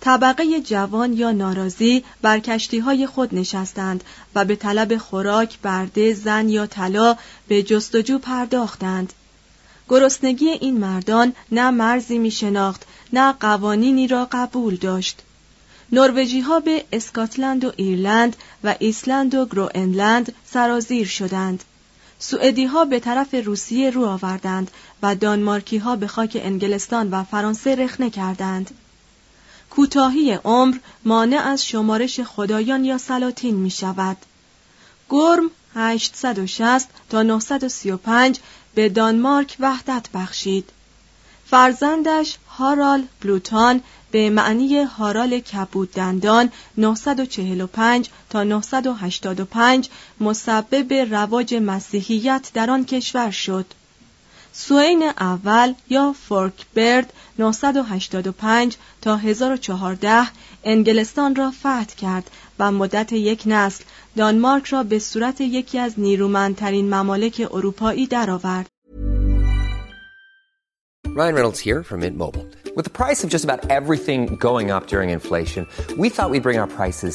طبقه جوان یا ناراضی بر کشتی های خود نشستند و به طلب خوراک، برده، زن یا طلا به جستجو پرداختند. گرسنگی این مردان نه مرزی می شناخت نه قوانینی را قبول داشت. نروژی ها به اسکاتلند و ایرلند و ایسلند و گروئنلند سرازیر شدند. سوئدی ها به طرف روسیه رو آوردند و دانمارکی ها به خاک انگلستان و فرانسه رخنه کردند. کوتاهی عمر مانع از شمارش خدایان یا سلاطین می شود. گرم 860 تا 935 به دانمارک وحدت بخشید. فرزندش هارال بلوتان به معنی هارال کبود دندان 945 تا 985 مسبب رواج مسیحیت در آن کشور شد. سوین اول یا فورک برد 985 تا 1014 انگلستان را فتح کرد و مدت یک نسل دانمارک را به صورت یکی از نیرومندترین ممالک اروپایی درآورد. Ryan Reynolds here from Mint Mobile. With the price of just about everything going up during inflation, we thought we'd bring our prices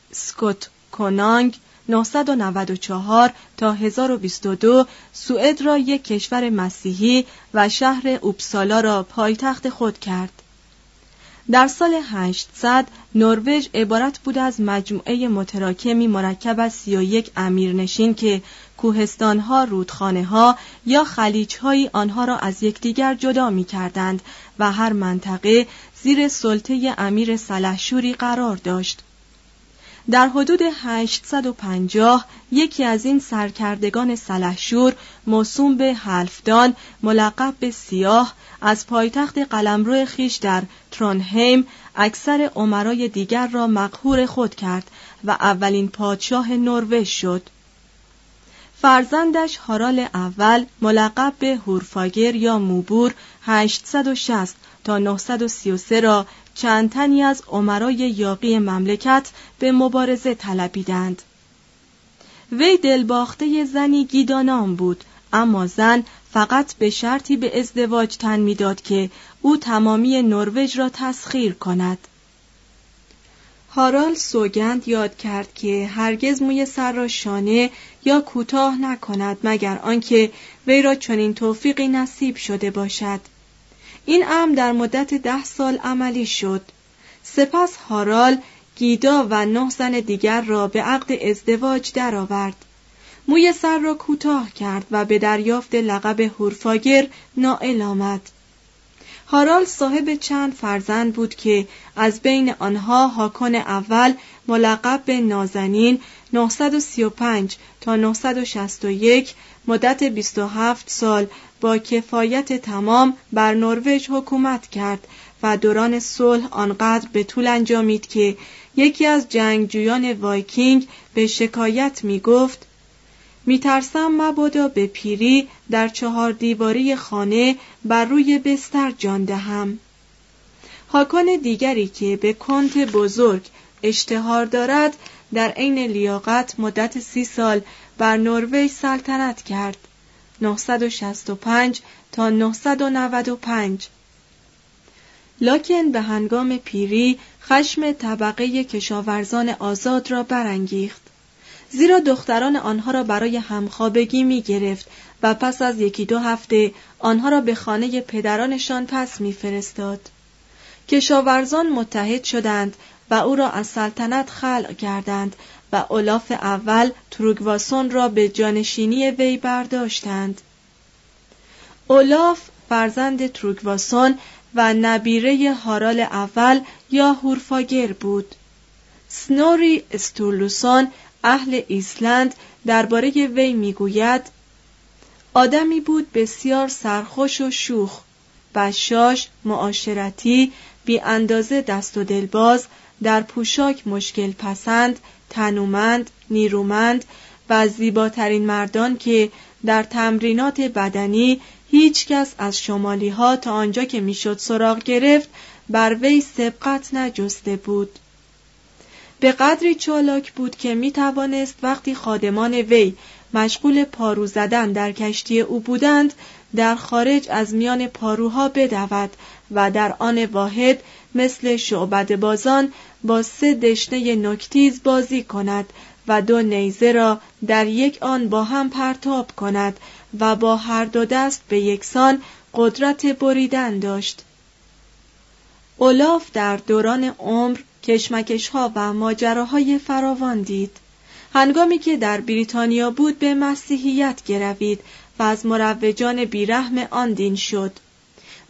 سکوت کنانگ 994 تا 1022 سوئد را یک کشور مسیحی و شهر اوپسالا را پایتخت خود کرد. در سال 800 نروژ عبارت بود از مجموعه متراکمی مرکب از 31 امیرنشین که کوهستانها، رودخانه‌ها یا خلیج‌هایی آنها را از یکدیگر جدا می کردند و هر منطقه زیر سلطه امیر سلحشوری قرار داشت. در حدود 850 یکی از این سرکردگان سلحشور موسوم به حلفدان ملقب به سیاه از پایتخت قلمرو خیش در ترونهیم اکثر عمرای دیگر را مقهور خود کرد و اولین پادشاه نروژ شد. فرزندش هارال اول ملقب به هورفاگر یا موبور 860 تا 933 را چند تنی از عمرای یاقی مملکت به مبارزه طلبیدند. وی دلباخته زنی گیدانام بود اما زن فقط به شرطی به ازدواج تن می‌داد که او تمامی نروژ را تسخیر کند هارال سوگند یاد کرد که هرگز موی سر را شانه یا کوتاه نکند مگر آنکه وی را چنین توفیقی نصیب شده باشد این امر در مدت ده سال عملی شد. سپس هارال گیدا و نه زن دیگر را به عقد ازدواج درآورد. موی سر را کوتاه کرد و به دریافت لقب هورفاگر نائل آمد. هارال صاحب چند فرزند بود که از بین آنها هاکن اول ملقب به نازنین 935 تا 961 مدت 27 سال با کفایت تمام بر نروژ حکومت کرد و دوران صلح آنقدر به طول انجامید که یکی از جنگجویان وایکینگ به شکایت می گفت میترسم مبادا به پیری در چهار دیواری خانه بر روی بستر جان دهم. هاکن دیگری که به کنت بزرگ اشتهار دارد در عین لیاقت مدت سی سال بر نروژ سلطنت کرد. 965 تا 995 لاکن به هنگام پیری خشم طبقه کشاورزان آزاد را برانگیخت زیرا دختران آنها را برای همخوابگی می گرفت و پس از یکی دو هفته آنها را به خانه پدرانشان پس می فرستاد. کشاورزان متحد شدند و او را از سلطنت خلع کردند و اولاف اول تروگواسون را به جانشینی وی برداشتند. اولاف فرزند تروگواسون و نبیره هارال اول یا هورفاگر بود. سنوری استورلوسون اهل ایسلند درباره وی می‌گوید آدمی بود بسیار سرخوش و شوخ بشاش معاشرتی بی اندازه دست و دلباز در پوشاک مشکل پسند تنومند نیرومند و زیباترین مردان که در تمرینات بدنی هیچ کس از شمالی ها تا آنجا که می‌شد سراغ گرفت بر وی سبقت نجسته بود. به قدری چالاک بود که می توانست وقتی خادمان وی مشغول پارو زدن در کشتی او بودند در خارج از میان پاروها بدود و در آن واحد مثل شعبد بازان با سه دشنه نکتیز بازی کند و دو نیزه را در یک آن با هم پرتاب کند و با هر دو دست به یکسان قدرت بریدن داشت. اولاف در دوران عمر کشمکش ها و ماجراهای فراوان دید. هنگامی که در بریتانیا بود به مسیحیت گروید و از مروجان بیرحم آن دین شد.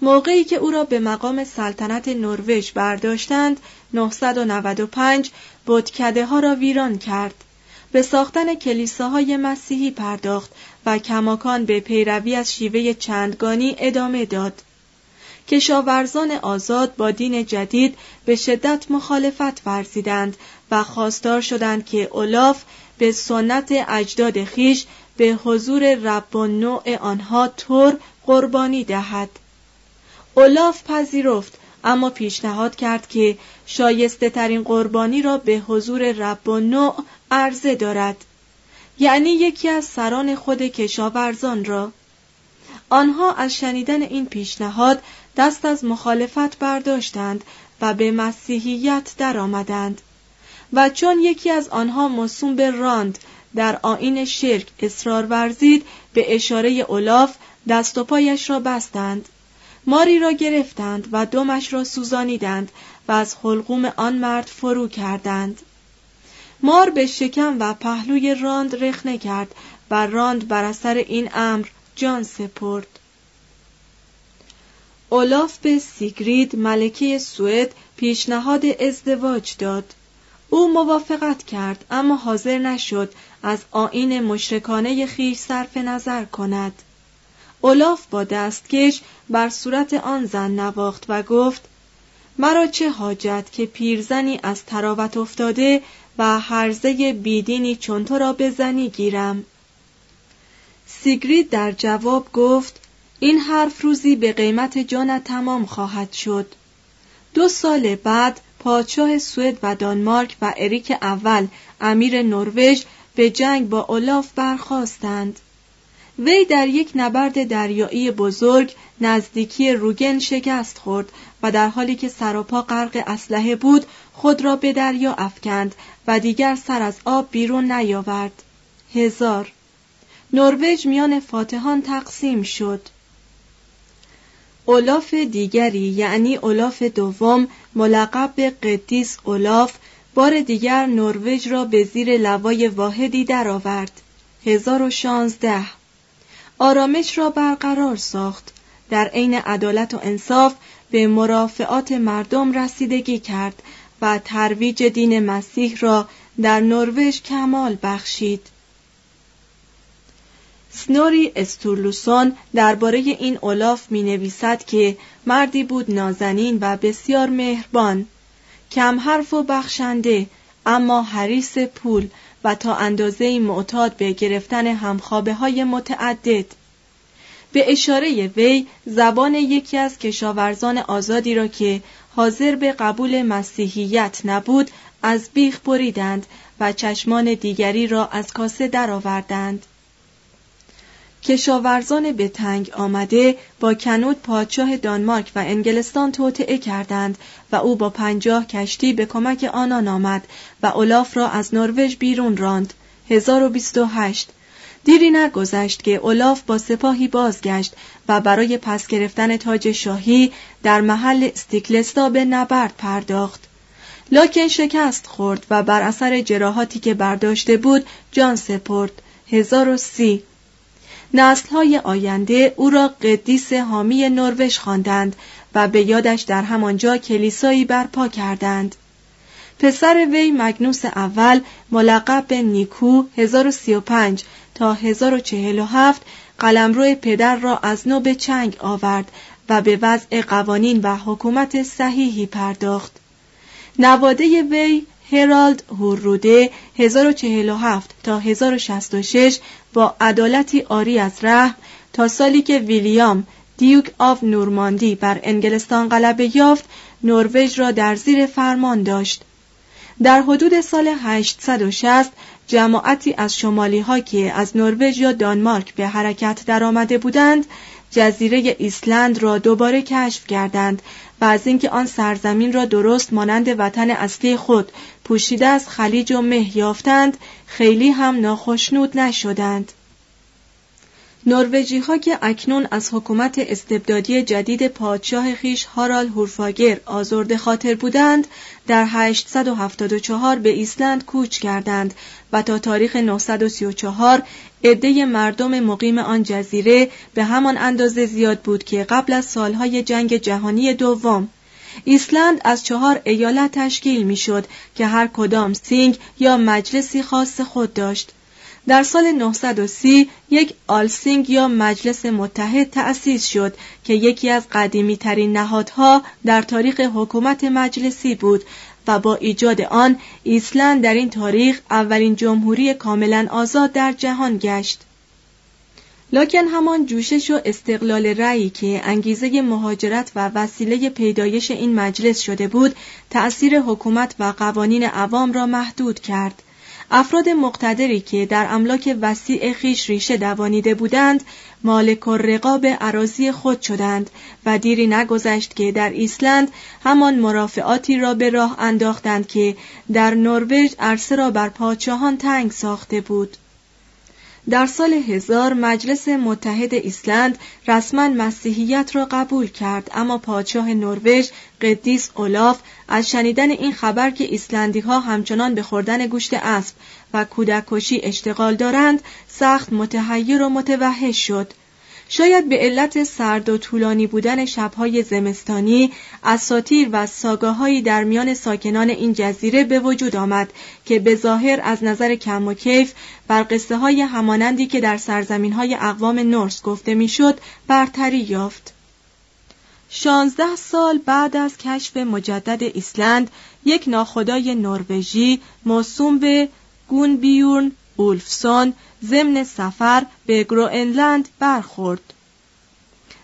موقعی که او را به مقام سلطنت نروژ برداشتند 995 بتکده ها را ویران کرد. به ساختن کلیساهای مسیحی پرداخت و کماکان به پیروی از شیوه چندگانی ادامه داد. کشاورزان آزاد با دین جدید به شدت مخالفت ورزیدند و خواستار شدند که اولاف به سنت اجداد خیش به حضور رب و نوع آنها طور قربانی دهد. اولاف پذیرفت اما پیشنهاد کرد که شایسته ترین قربانی را به حضور رب و نوع عرضه دارد. یعنی یکی از سران خود کشاورزان را. آنها از شنیدن این پیشنهاد دست از مخالفت برداشتند و به مسیحیت درآمدند. و چون یکی از آنها موسوم به راند در آیین شرک اصرار ورزید به اشاره اولاف دست و پایش را بستند. ماری را گرفتند و دمش را سوزانیدند و از حلقوم آن مرد فرو کردند. مار به شکم و پهلوی راند رخنه کرد و راند بر اثر این امر جان سپرد. اولاف به سیگرید ملکه سوئد پیشنهاد ازدواج داد. او موافقت کرد اما حاضر نشد از آین مشرکانه خیش صرف نظر کند. اولاف با دستکش بر صورت آن زن نواخت و گفت مرا چه حاجت که پیرزنی از تراوت افتاده و هرزه بیدینی چون تو را به زنی گیرم؟ سیگرید در جواب گفت این حرف روزی به قیمت جانت تمام خواهد شد. دو سال بعد پادشاه سوئد و دانمارک و اریک اول امیر نروژ به جنگ با اولاف برخواستند وی در یک نبرد دریایی بزرگ نزدیکی روگن شکست خورد و در حالی که سراپا غرق اسلحه بود خود را به دریا افکند و دیگر سر از آب بیرون نیاورد. هزار. نروژ میان فاتحان تقسیم شد. اولاف دیگری یعنی اولاف دوم ملقب به قدیس اولاف بار دیگر نروژ را به زیر لوای واحدی درآورد. 1016 آرامش را برقرار ساخت. در عین عدالت و انصاف به مرافعات مردم رسیدگی کرد و ترویج دین مسیح را در نروژ کمال بخشید. سنوری استورلوسون درباره این اولاف می نویسد که مردی بود نازنین و بسیار مهربان. کم حرف و بخشنده اما حریس پول و تا اندازه معتاد به گرفتن همخوابه های متعدد به اشاره وی زبان یکی از کشاورزان آزادی را که حاضر به قبول مسیحیت نبود از بیخ بریدند و چشمان دیگری را از کاسه درآوردند. کشاورزان به تنگ آمده با کنوت پادشاه دانمارک و انگلستان توطعه کردند و او با پنجاه کشتی به کمک آنان آمد و اولاف را از نروژ بیرون راند. 1028 دیری نگذشت که اولاف با سپاهی بازگشت و برای پس گرفتن تاج شاهی در محل استیکلستا به نبرد پرداخت. لاکن شکست خورد و بر اثر جراحاتی که برداشته بود جان سپرد. 1030 نسلهای آینده او را قدیس حامی نروژ خواندند و به یادش در همانجا کلیسایی برپا کردند. پسر وی مگنوس اول ملقب به نیکو 1035 تا 1047 قلمرو پدر را از نو به چنگ آورد و به وضع قوانین و حکومت صحیحی پرداخت. نواده وی هرالد هوروده 1047 تا 1066 با عدالتی آری از رحم تا سالی که ویلیام دیوک آف نورماندی بر انگلستان غلبه یافت نروژ را در زیر فرمان داشت. در حدود سال 860 جماعتی از شمالی ها که از نروژ یا دانمارک به حرکت درآمده بودند جزیره ایسلند را دوباره کشف کردند و از اینکه آن سرزمین را درست مانند وطن اصلی خود پوشیده از خلیج و مه یافتند خیلی هم ناخشنود نشدند. نروژی ها که اکنون از حکومت استبدادی جدید پادشاه خیش هارال هورفاگر آزرده خاطر بودند در 874 به ایسلند کوچ کردند و تا تاریخ 934 عده مردم مقیم آن جزیره به همان اندازه زیاد بود که قبل از سالهای جنگ جهانی دوم ایسلند از چهار ایالت تشکیل می‌شد که هر کدام تینگ یا مجلسی خاص خود داشت. در سال 930 یک آلتینگ یا مجلس متحد تأسیس شد که یکی از قدیمی ترین نهادها در تاریخ حکومت مجلسی بود و با ایجاد آن ایسلند در این تاریخ اولین جمهوری کاملا آزاد در جهان گشت. لکن همان جوشش و استقلال رأیی که انگیزه مهاجرت و وسیله پیدایش این مجلس شده بود تأثیر حکومت و قوانین عوام را محدود کرد افراد مقتدری که در املاک وسیع خیش ریشه دوانیده بودند مالک الرقاب اراضی خود شدند و دیری نگذشت که در ایسلند همان مرافعاتی را به راه انداختند که در نروژ عرصه را بر پادشاهان تنگ ساخته بود. در سال هزار مجلس متحد ایسلند رسما مسیحیت را قبول کرد اما پادشاه نروژ قدیس اولاف از شنیدن این خبر که ایسلندی ها همچنان به خوردن گوشت اسب و کودک کشی اشتغال دارند سخت متحیر و متوحش شد. شاید به علت سرد و طولانی بودن شبهای زمستانی اساتیر و ساگاهایی در میان ساکنان این جزیره به وجود آمد که به ظاهر از نظر کم و کیف بر قصه های همانندی که در سرزمین های اقوام نورس گفته می‌شد برتری یافت. شانزده سال بعد از کشف مجدد ایسلند یک ناخدای نروژی موسوم به گونبیورن اولفسون ضمن سفر به گروئنلند برخورد.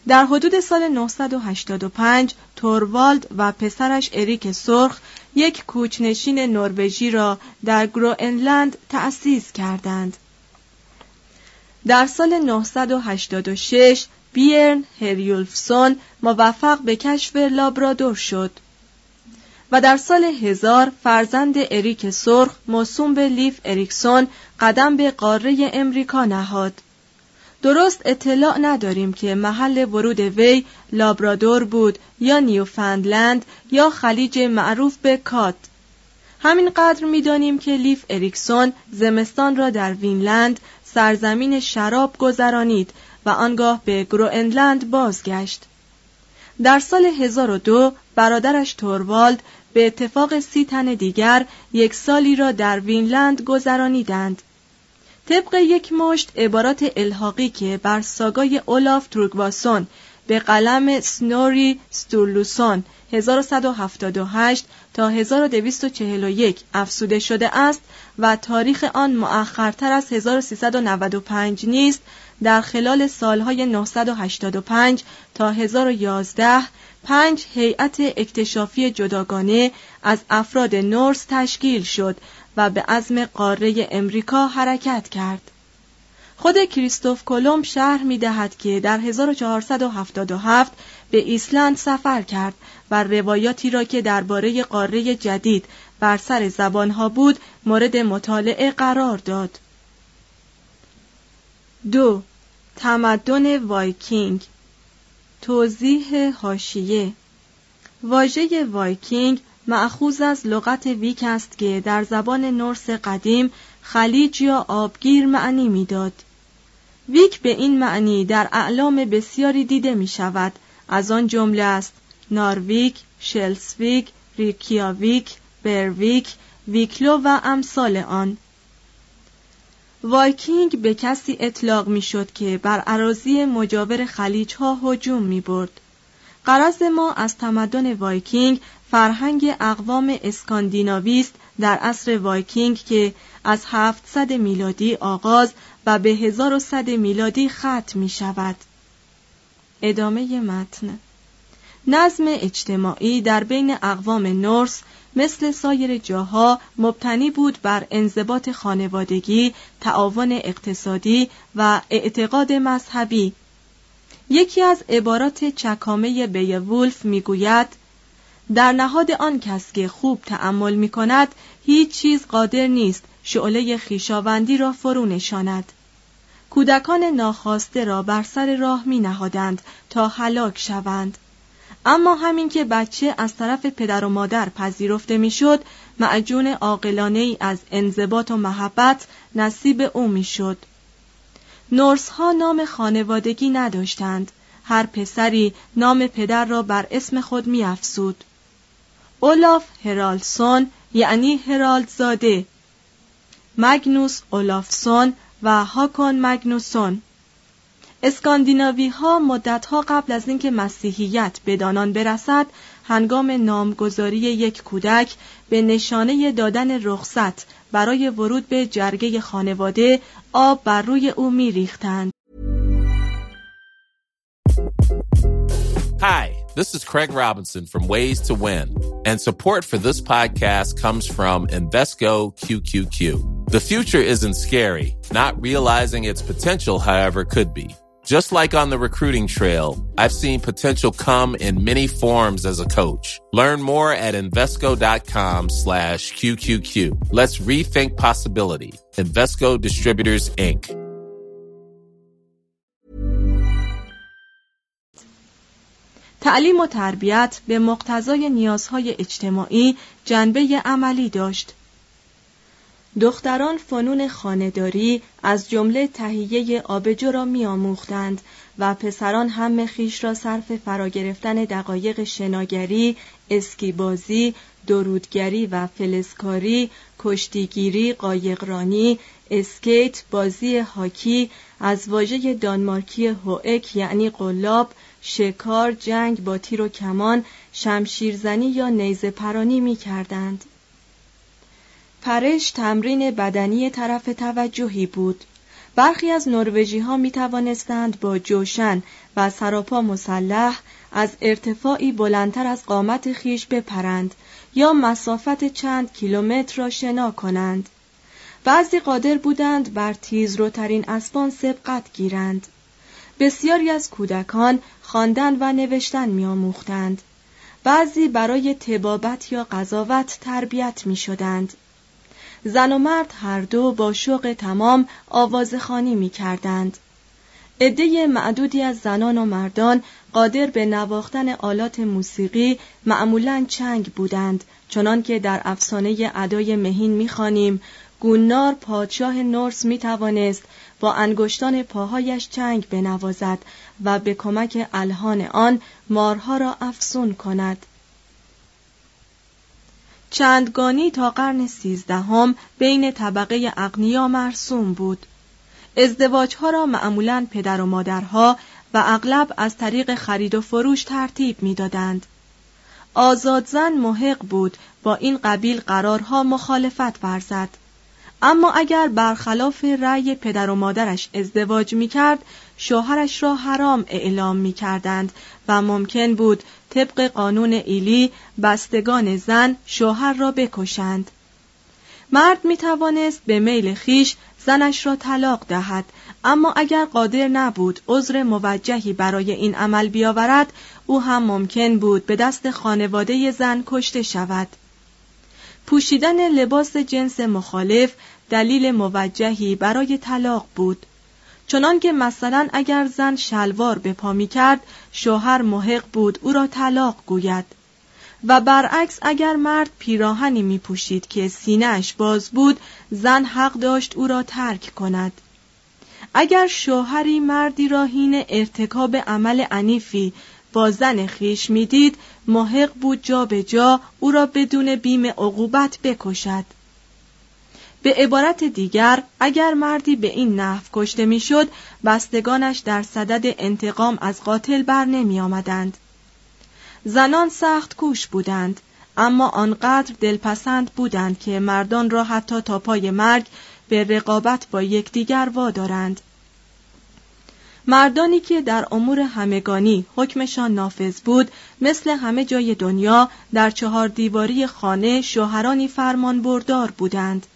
در حدود سال 985 توروالد و پسرش اریک سرخ یک کوچنشین نروژی را در گروئنلند تأسیس کردند. در سال 986 بیرن هریولفسون موفق به کشف لابرادور شد و در سال هزار فرزند اریک سرخ موسوم به لیف اریکسون قدم به قاره امریکا نهاد. درست اطلاع نداریم که محل ورود وی لابرادور بود یا نیوفندلند یا خلیج معروف به کاد. همینقدر می‌دانیم که لیف اریکسون زمستان را در وینلند سرزمین شراب گذرانید و آنگاه به گروئنلند بازگشت. در مال 1002 برادرش توروالد به اتفاق سی تن دیگر یک سالی را در وینلند گذرانیدند. طبق یک مشت عبارات الحاقی که بر ساگای اولاف تروگواسون به قلم سنوری ستورلوسون 1178 تا 1241 افسوده شده است و تاریخ آن مؤخرتر از 1395 نیست در خلال سالهای 985 تا 1011 پنج هیئت اکتشافی جداگانه از افراد نورس تشکیل شد و به عزم قاره امریکا حرکت کرد. خود کریستوف کلمب شهر می دهد که در 1477 به ایسلند سفر کرد و روایاتی را که درباره قاره جدید بر سر زبانها بود مورد مطالعه قرار داد. دو تمدن وایکینگ توضیح حاشیه واژه وایکینگ مأخوذ از لغت ویک است که در زبان نورس قدیم خلیج یا آبگیر معنی می‌داد. ویک به این معنی در اعلام بسیاری دیده می شود از آن جمله است نارویک، شلسویک، ریکیاویک، برویک، ویکلو و امثال آن. وایکینگ به کسی اطلاق می شد که بر اراضی مجاور خلیج ها هجوم می برد. غرض ما از تمدن وایکینگ فرهنگ اقوام اسکاندیناوی است در عصر وایکینگ که از 700 میلادی آغاز و به 1100 میلادی ختم می شود. ادامه متن نظم اجتماعی در بین اقوام نورس مثل سایر جاها مبتنی بود بر انضباط خانوادگی، تعاون اقتصادی و اعتقاد مذهبی. یکی از عبارات چکامه بیوولف می‌گوید در نهاد آن کس که خوب تأمل می کند هیچ چیز قادر نیست شعله خیشاوندی را فرو نشاند. کودکان ناخواسته را بر سر راه می نهادند تا هلاک شوند. اما همین که بچه از طرف پدر و مادر پذیرفته می‌شد معجون عاقلانه ای از انضباط و محبت نصیب او می‌شد. نورس ها نام خانوادگی نداشتند. هر پسری نام پدر را بر اسم خود میافزود. اولاف هرالسون یعنی هرالد زاده مگنوس اولافسون و هاکون مگنوسون. اسکاندیناوی ها مدت ها قبل از اینکه مسیحیت به دانان برسد هنگام نامگذاری یک کودک به نشانه دادن رخصت برای ورود به جرگه خانواده آب بر روی او می ریختند. Hi, this is Craig Robinson from Ways to Win, and support for this podcast comes from Invesco QQQ. The future isn't scary, not realizing its potential, however, could be. Just like on the recruiting trail, I've seen potential come in many forms as a coach. Learn more at Invesco.com slash QQQ. Let's rethink possibility. Investco Distributors, Inc. تعلیم و تربیت به مقتضای نیازهای اجتماعی جنبه عملی داشت. دختران فنون خانهداری از جمله تهیه آبجو را میآموختند و پسران هم خیش را صرف فرا گرفتن دقایق شناگری، اسکیبازی، درودگری و فلسکاری، کشتیگیری، قایقرانی، اسکیت، بازی هاکی، از واژه دانمارکی هوئک یعنی قلاب، شکار، جنگ با تیر و کمان، شمشیرزنی یا نیزه پرانی می کردند. پرش تمرین بدنی طرف توجهی بود. برخی از نروژی ها می توانستند با جوشن و سراپا مسلح از ارتفاعی بلندتر از قامت خیش بپرند یا مسافت چند کیلومتر را شنا کنند. بعضی قادر بودند بر تیز روترین اسبان سبقت گیرند. بسیاری از کودکان خواندن و نوشتن میآموختند. بعضی برای تبابت یا قضاوت تربیت می شدند. زن و مرد هر دو با شوق تمام آوازخانی می کردند. عده معدودی از زنان و مردان قادر به نواختن آلات موسیقی معمولا چنگ بودند چنان که در افسانه ادای مهین می‌خوانیم گونار پادشاه نورس می توانست با انگشتان پاهایش چنگ بنوازد و به کمک الهان آن مارها را افسون کند. چندگانی تا قرن سیزدهم بین طبقه اغنیا مرسوم بود. ازدواجها را معمولا پدر و مادرها و اغلب از طریق خرید و فروش ترتیب می‌دادند. آزادزن محق بود با این قبیل قرارها مخالفت ورزد. اما اگر برخلاف رأی پدر و مادرش ازدواج می کرد شوهرش را حرام اعلام می کردند و ممکن بود طبق قانون ایلی بستگان زن شوهر را بکشند. مرد می توانست به میل خیش زنش را طلاق دهد اما اگر قادر نبود عذر موجهی برای این عمل بیاورد او هم ممکن بود به دست خانواده زن کشته شود. پوشیدن لباس جنس مخالف دلیل موجهی برای طلاق بود. چنان که مثلا اگر زن شلوار به پا می کرد شوهر محق بود او را طلاق گوید. و برعکس اگر مرد پیراهنی می پوشید که سینهش باز بود زن حق داشت او را ترک کند. اگر شوهری مردی را هین ارتکاب عمل عنیفی با زن خیش می‌دید محق بود جا به جا او را بدون بیم عقوبت بکشد به عبارت دیگر اگر مردی به این نحو کشته می‌شد بستگانش در صدد انتقام از قاتل بر نمی آمدند. زنان سخت کوش بودند اما آنقدر دلپسند بودند که مردان را حتی تا پای مرگ به رقابت با یکدیگر وادارند مردانی که در امور همگانی حکمشان نافذ بود مثل همه جای دنیا در چهار دیواری خانه شوهرانی فرمان بردار بودند.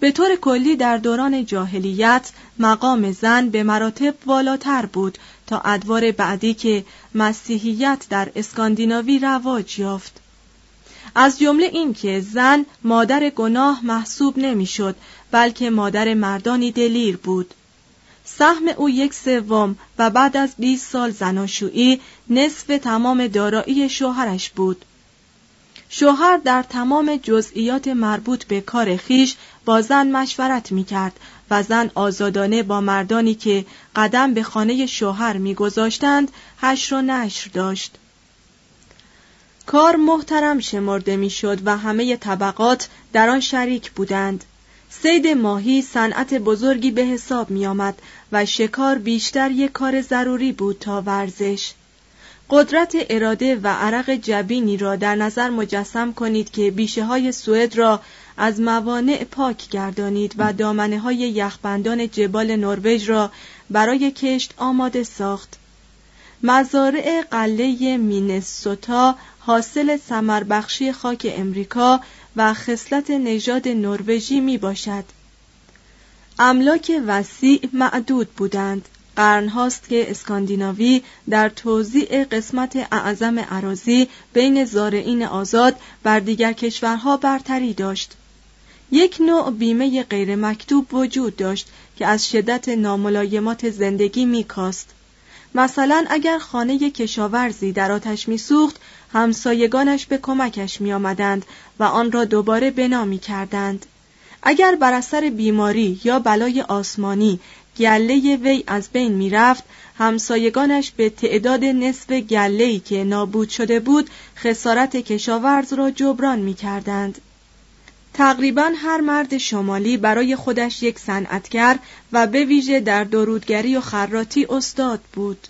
به طور کلی در دوران جاهلیت مقام زن به مراتب والاتر بود تا ادوار بعدی که مسیحیت در اسکاندیناوی رواج یافت. از جمله این که زن مادر گناه محسوب نمی‌شد بلکه مادر مردانی دلیر بود. سهم او یک سوم و بعد از 20 سال زناشویی نصف تمام دارایی شوهرش بود شوهر در تمام جزئیات مربوط به کار خیش با زن مشورت می کرد و زن آزادانه با مردانی که قدم به خانه شوهر میگذاشتند هش و نشر داشت. کار محترم شمرده می‌شد و همه طبقات در آن شریک بودند. سید ماهی صنعت بزرگی به حساب می آمد و شکار بیشتر یک کار ضروری بود تا ورزش. قدرت اراده و عرق جبینی را در نظر مجسم کنید که بیشه های سوئد را از موانع پاک گردانید و دامنه های یخبندان جبال نروژ را برای کشت آماده ساخت. مزارع قله مینسوتا حاصل سمربخشی خاک امریکا و خصلت نژاد نروژی می باشد. املاک وسیع معدود بودند. قرنهاست که اسکاندیناوی در توزیع قسمت اعظم عراضی بین زارعین آزاد بر دیگر کشورها برتری داشت. یک نوع بیمه غیر مکتوب وجود داشت که از شدت ناملایمات زندگی میکاست مثلا اگر خانه کشاورزی در آتش میسوخت همسایگانش به کمکش می آمدند و آن را دوباره بنا می کردند. اگر بر اثر بیماری یا بلای آسمانی گله وی از بین می رفت همسایگانش به تعداد نصف گله‌ای که نابود شده بود خسارت کشاورز را جبران می کردند. تقریبا هر مرد شمالی برای خودش یک صنعتگر و به ویژه در درودگری و خراتی استاد بود.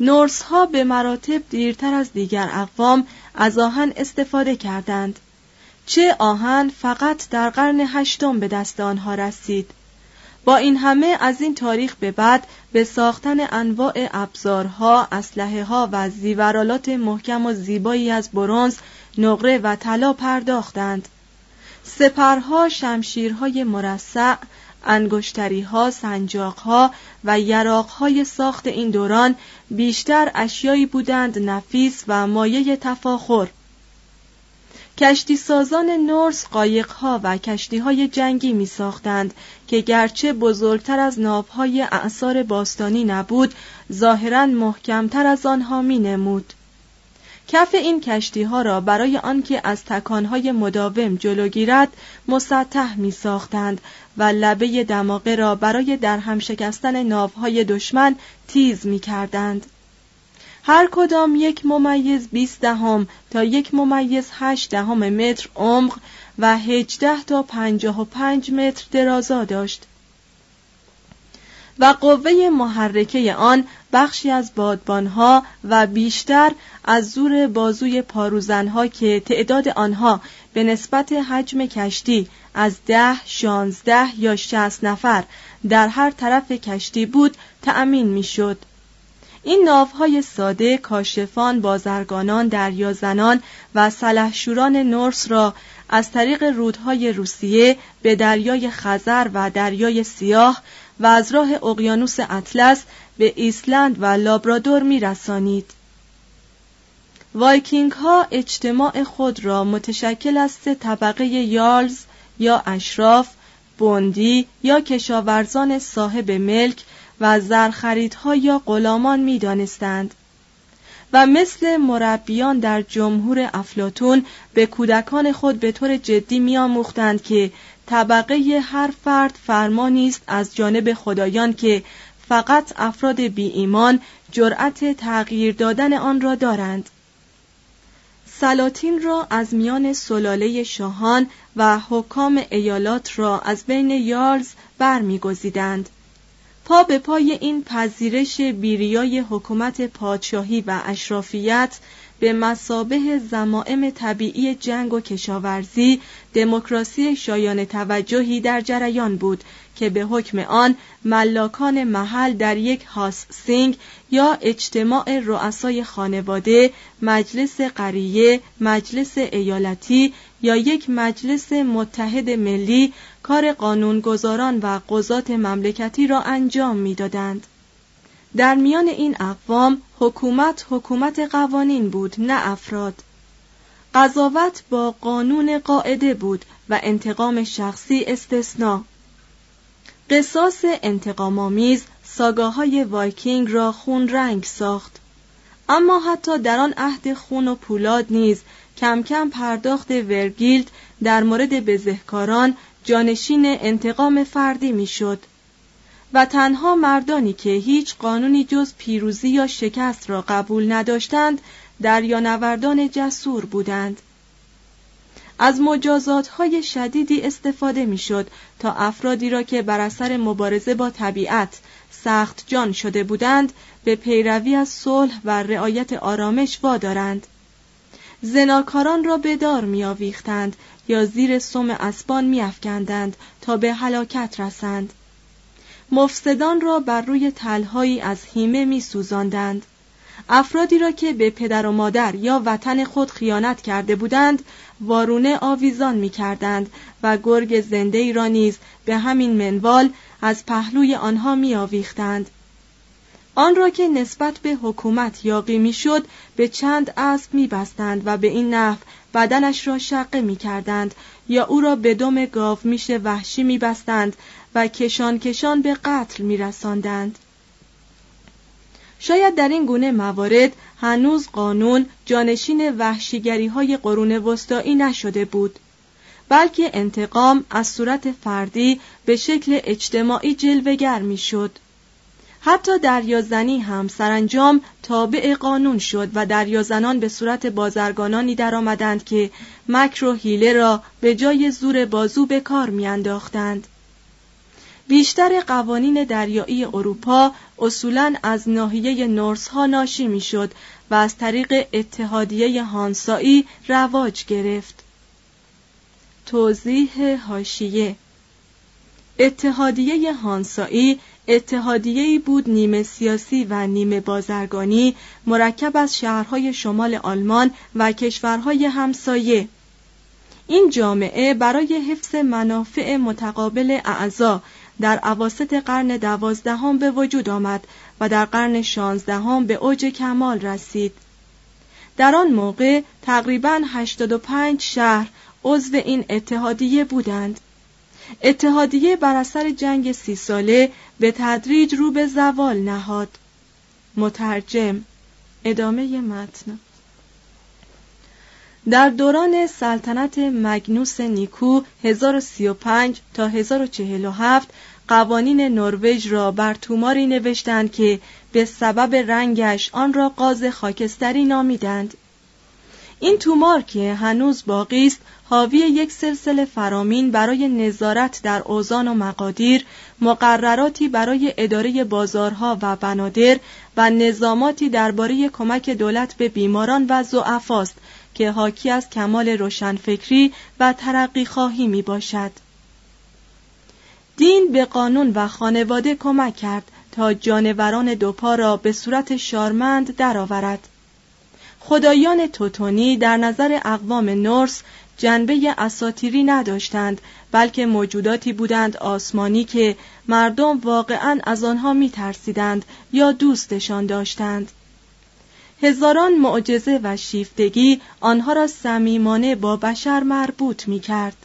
نورس ها به مراتب دیرتر از دیگر اقوام از آهن استفاده کردند. چه آهن فقط در قرن هشتم به دست آنها رسید. با این همه از این تاریخ به بعد به ساختن انواع ابزارها، اسلحه ها و زیورالات محکم و زیبایی از برونز، نقره و طلا پرداختند. سپرها شمشیرهای مرصع انگشتریها سنجاقها و یراقهای ساخت این دوران بیشتر اشیایی بودند نفیس و مایه تفاخر کشتی سازان نورس قایقها و کشتی های جنگی می ساختند که گرچه بزرگتر از ناوهای اعثار باستانی نبود ظاهرا محکمتر از آنها می نمود. کف این کشتی ها را برای آنکه از تکانهای مداوم جلو گیرد مسطح می ساختند و لبه دماغه را برای در هم شکستن ناوهای دشمن تیز می کردند. هر کدام یک ممیز 20 دهم تا یک ممیز 8 دهم متر عمق و 18 تا 55 متر درازا داشت. و قوه محرکه آن بخشی از بادبانها و بیشتر از زور بازوی پاروزنها که تعداد آنها به نسبت حجم کشتی از ده، شانزده یا شست نفر در هر طرف کشتی بود تأمین می‌شد. این ناوهای ساده کاشفان، بازرگانان، دریازنان و سلحشوران نورس را از طریق رودهای روسیه به دریای خزر و دریای سیاه و از راه اقیانوس اطلس به ایسلند و لابرادور می رسانید. وایکینگ ها اجتماع خود را متشکل از سه طبقه یارلز یا اشراف، بوندی یا کشاورزان صاحب ملک و زرخریدها یا غلامان می دانستند. و مثل مربیان در جمهور افلاتون به کودکان خود به طور جدی میآموختند که طبقه هر فرد فرمانی است از جانب خدایان که فقط افراد بی ایمان جرأت تغییر دادن آن را دارند. سلاطین را از میان سلاله شاهان و حکام ایالات را از بین یارز برمیگزیدند. پا به پای این پذیرش بیریای حکومت پادشاهی و اشرافیت به مسابه زمائم طبیعی جنگ و کشاورزی دموکراسی شایان توجهی در جریان بود که به حکم آن ملاکان محل در یک هاس سینگ یا اجتماع رؤسای خانواده مجلس قریه مجلس ایالتی یا یک مجلس متحد ملی کار قانونگذاران و قضات مملکتی را انجام می‌دادند. در میان این اقوام حکومت حکومت قوانین بود نه افراد. قضاوت با قانون قاعده بود و انتقام شخصی استثنا. قصاص انتقامآمیز ساگاهای وایکینگ را خون رنگ ساخت. اما حتی در آن عهد خون و پولاد نیز کم کم پرداخت ورگیلد در مورد بزهکاران جانشین انتقام فردی می‌شد. و تنها مردانی که هیچ قانونی جز پیروزی یا شکست را قبول نداشتند دریانوردان جسور بودند. از مجازات های شدیدی استفاده می‌شد تا افرادی را که بر اثر مبارزه با طبیعت سخت جان شده بودند به پیروی از صلح و رعایت آرامش وادارند. زناکاران را به دار میآویختند یا زیر سم اسبان میافکندند تا به هلاکت رسند. مفسدان را بر روی تلهایی از هیمه می سوزاندند. افرادی را که به پدر و مادر یا وطن خود خیانت کرده بودند وارونه آویزان می کردند و گرگ زنده ای را نیز به همین منوال از پهلوی آنها می آویختند. آن را که نسبت به حکومت یاقی می‌شد به چند اسب می بستند و به این نحو بدنش را شقه می کردند یا او را به دم گاو میشه وحشی می بستند و کشان کشان به قتل می رساندند. شاید در این گونه موارد هنوز قانون جانشین وحشیگری های قرون وسطایی نشده بود بلکه انتقام از صورت فردی به شکل اجتماعی جلوگر می شد. حتی دریازنی هم سرانجام تابع قانون شد و دریازنان به صورت بازرگانانی درآمدند که مکر و حیله را به جای زور بازو به کار میانداختند. بیشتر قوانین دریایی اروپا اصولا از ناحیه نورس ها ناشی می‌شد و از طریق اتحادیه هانسایی رواج گرفت. توضیح هاشیه اتحادیه هانسایی اتحادیه‌ای بود نیمه سیاسی و نیمه بازرگانی مرکب از شهرهای شمال آلمان و کشورهای همسایه این جامعه برای حفظ منافع متقابل اعضا در عواست قرن دوازدهم به وجود آمد و در قرن شانزدهم به اوج کمال رسید. در آن موقع تقریبا 85 شهر عضو این اتحادیه بودند. اتحادیه بر اثر جنگ سی ساله به تدریج رو به زوال نهاد. مترجم ادامه متن. در دوران سلطنت مگنوس نیکو 1035 تا 1047 قوانین نروژ را بر توماری نوشتند که به سبب رنگش آن را قاز خاکستری نامیدند. این تومار که هنوز باقی است حاوی یک سلسله فرامین برای نظارت در اوزان و مقادیر مقرراتی برای اداره بازارها و بنادر و نظاماتی درباره کمک دولت به بیماران و ضعفاست که حاکی از کمال روشنفکری و ترقی خواهی می باشد. دین به قانون و خانواده کمک کرد تا جانوران دوپا را به صورت شارمند درآورد. خدایان توتونی در نظر اقوام نورس جنبه اساتیری نداشتند بلکه موجوداتی بودند آسمانی که مردم واقعا از آنها می ترسیدند یا دوستشان داشتند هزاران معجزه و شیفتگی آنها را صمیمانه با بشر مربوط می کرد.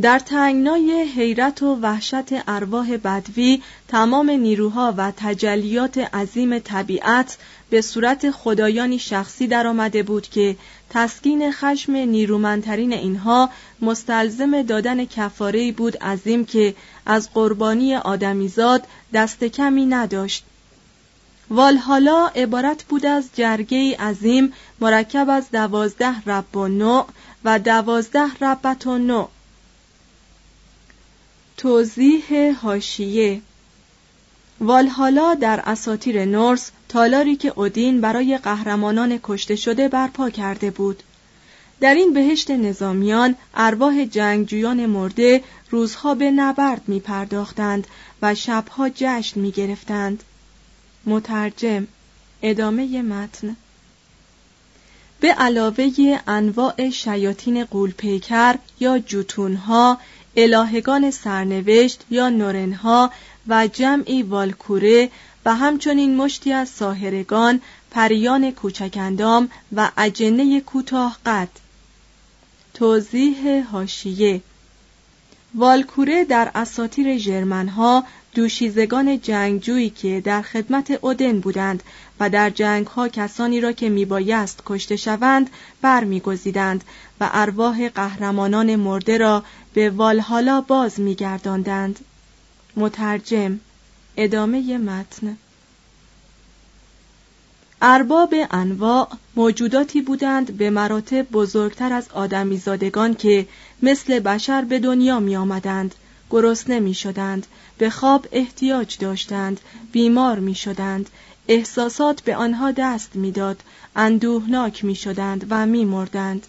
در تنگنای حیرت و وحشت ارواح بدوی تمام نیروها و تجلیات عظیم طبیعت به صورت خدایانی شخصی درآمده بود که تسکین خشم نیرومندترین اینها مستلزم دادن کفاره بود عظیم که از قربانی آدمیزاد دست کمی نداشت والحالا عبارت بود از جرگه عظیم مرکب از دوازده رب و نوع و دوازده ربت و نوع. توضیح هاشیه والحالا در اساطیر نورس تالاری که اودین برای قهرمانان کشته شده برپا کرده بود. در این بهشت نظامیان ارواح جنگجویان مرده روزها به نبرد می پرداختند و شبها جشن می گرفتند. مترجم ادامه متن. به علاوه انواع شیاطین قولپیکر یا جوتونها الهگان سرنوشت یا نورنها و جمعی والکوره و همچنین مشتی از ساهرگان پریان کوچکندام و اجنه کوتاه قد توضیح هاشیه والکوره در اساطیر ژرمنها دوشیزگان جنگجویی که در خدمت اودن بودند و در جنگها کسانی را که میبایست کشته شوند برمیگزیدند و ارواح قهرمانان مرده را به والهالا باز میگرداندند. مترجم ادامه متن. ارباب انواع موجوداتی بودند به مراتب بزرگتر از آدمیزادگان که مثل بشر به دنیا می آمدند گرسنه می شدند به خواب احتیاج داشتند بیمار می شدند احساسات به آنها دست می‌داد اندوهناک می شدند و می مردند